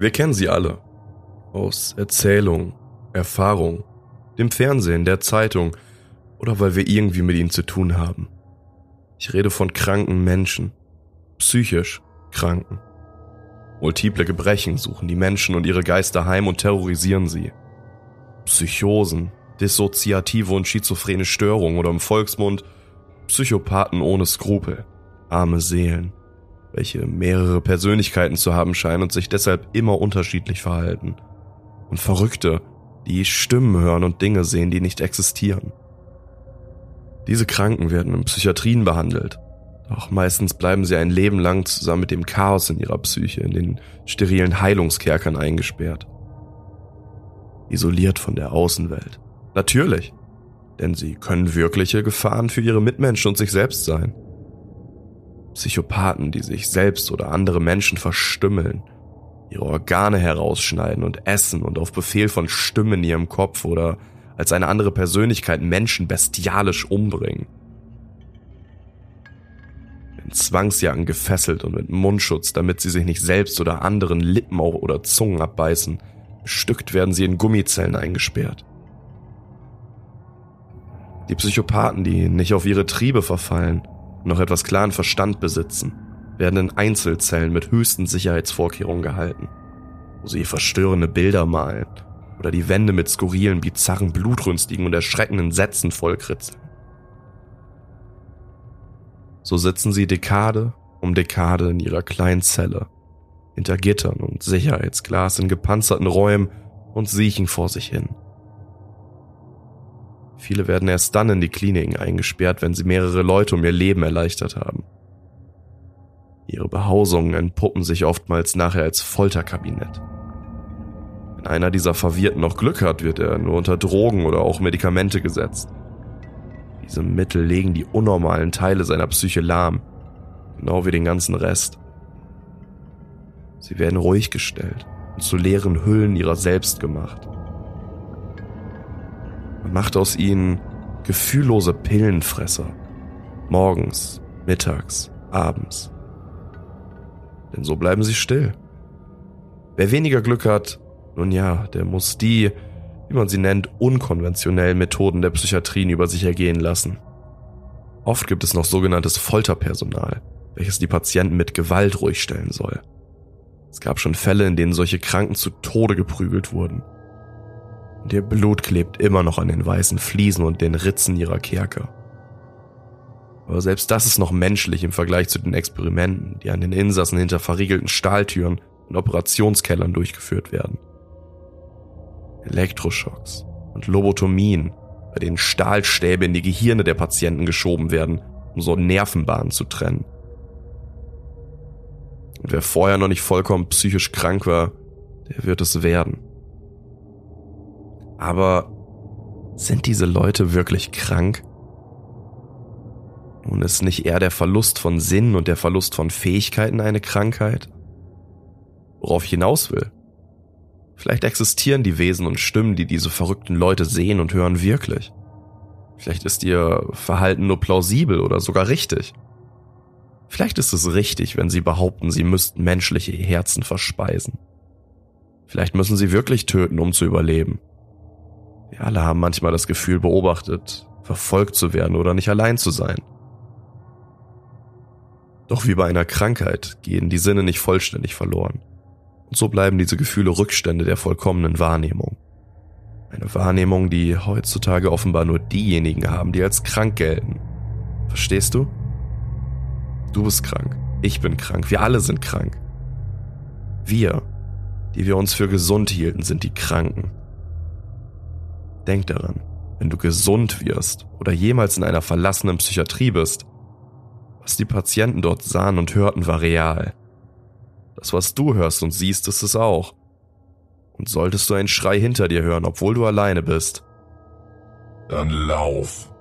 Wir kennen sie alle. Aus Erzählung, Erfahrung, dem Fernsehen, der Zeitung oder weil wir irgendwie mit ihnen zu tun haben. Ich rede von kranken Menschen, psychisch Kranken. Multiple Gebrechen suchen die Menschen und ihre Geister heim und terrorisieren sie. Psychosen, dissoziative und schizophrene Störungen oder im Volksmund Psychopathen ohne Skrupel, arme Seelen, welche mehrere Persönlichkeiten zu haben scheinen und sich deshalb immer unterschiedlich verhalten. Und Verrückte, die Stimmen hören und Dinge sehen, die nicht existieren. Diese Kranken werden in Psychiatrien behandelt, doch meistens bleiben sie ein Leben lang zusammen mit dem Chaos in ihrer Psyche in den sterilen Heilungskerkern eingesperrt. Isoliert von der Außenwelt. Natürlich, denn sie können wirkliche Gefahren für ihre Mitmenschen und sich selbst sein. Psychopathen, die sich selbst oder andere Menschen verstümmeln, ihre Organe herausschneiden und essen und auf Befehl von Stimmen in ihrem Kopf oder als eine andere Persönlichkeit Menschen bestialisch umbringen. In Zwangsjacken gefesselt und mit Mundschutz, damit sie sich nicht selbst oder anderen Lippen oder Zungen abbeißen, bestückt werden sie in Gummizellen eingesperrt. Die Psychopathen, die nicht auf ihre Triebe verfallen noch etwas klaren Verstand besitzen, werden in Einzelzellen mit höchsten Sicherheitsvorkehrungen gehalten, wo sie verstörende Bilder malen oder die Wände mit skurrilen, bizarren, blutrünstigen und erschreckenden Sätzen vollkritzeln. So sitzen sie Dekade um Dekade in ihrer kleinen Zelle, hinter Gittern und Sicherheitsglas in gepanzerten Räumen und siechen vor sich hin. Viele werden erst dann in die Kliniken eingesperrt, wenn sie mehrere Leute um ihr Leben erleichtert haben. Ihre Behausungen entpuppen sich oftmals nachher als Folterkabinett. Wenn einer dieser Verwirrten noch Glück hat, wird er nur unter Drogen oder auch Medikamente gesetzt. Diese Mittel legen die unnormalen Teile seiner Psyche lahm, genau wie den ganzen Rest. Sie werden ruhig gestellt und zu leeren Hüllen ihrer selbst gemacht. Man macht aus ihnen gefühllose Pillenfresser. Morgens, mittags, abends. Denn so bleiben sie still. Wer weniger Glück hat, nun ja, der muss die, wie man sie nennt, unkonventionellen Methoden der Psychiatrien über sich ergehen lassen. Oft gibt es noch sogenanntes Folterpersonal, welches die Patienten mit Gewalt ruhig stellen soll. Es gab schon Fälle, in denen solche Kranken zu Tode geprügelt wurden. Und ihr Blut klebt immer noch an den weißen Fliesen und den Ritzen ihrer Kerker. Aber selbst das ist noch menschlich im Vergleich zu den Experimenten, die an den Insassen hinter verriegelten Stahltüren und Operationskellern durchgeführt werden. Elektroschocks und Lobotomien, bei denen Stahlstäbe in die Gehirne der Patienten geschoben werden, um so Nervenbahnen zu trennen. Und wer vorher noch nicht vollkommen psychisch krank war, der wird es werden. Aber sind diese Leute wirklich krank? Nun ist nicht eher der Verlust von Sinn und der Verlust von Fähigkeiten eine Krankheit? Worauf ich hinaus will? Vielleicht existieren die Wesen und Stimmen, die diese verrückten Leute sehen und hören wirklich. Vielleicht ist ihr Verhalten nur plausibel oder sogar richtig. Vielleicht ist es richtig, wenn sie behaupten, sie müssten menschliche Herzen verspeisen. Vielleicht müssen sie wirklich töten, um zu überleben. Wir alle haben manchmal das Gefühl, beobachtet, verfolgt zu werden oder nicht allein zu sein. Doch wie bei einer Krankheit gehen die Sinne nicht vollständig verloren. Und so bleiben diese Gefühle Rückstände der vollkommenen Wahrnehmung. Eine Wahrnehmung, die heutzutage offenbar nur diejenigen haben, die als krank gelten. Verstehst du? Du bist krank, ich bin krank, wir alle sind krank. Wir, die wir uns für gesund hielten, sind die Kranken. Denk daran, wenn du gesund wirst oder jemals in einer verlassenen Psychiatrie bist, was die Patienten dort sahen und hörten, war real. Das, was du hörst und siehst, ist es auch. Und solltest du einen Schrei hinter dir hören, obwohl du alleine bist, dann lauf.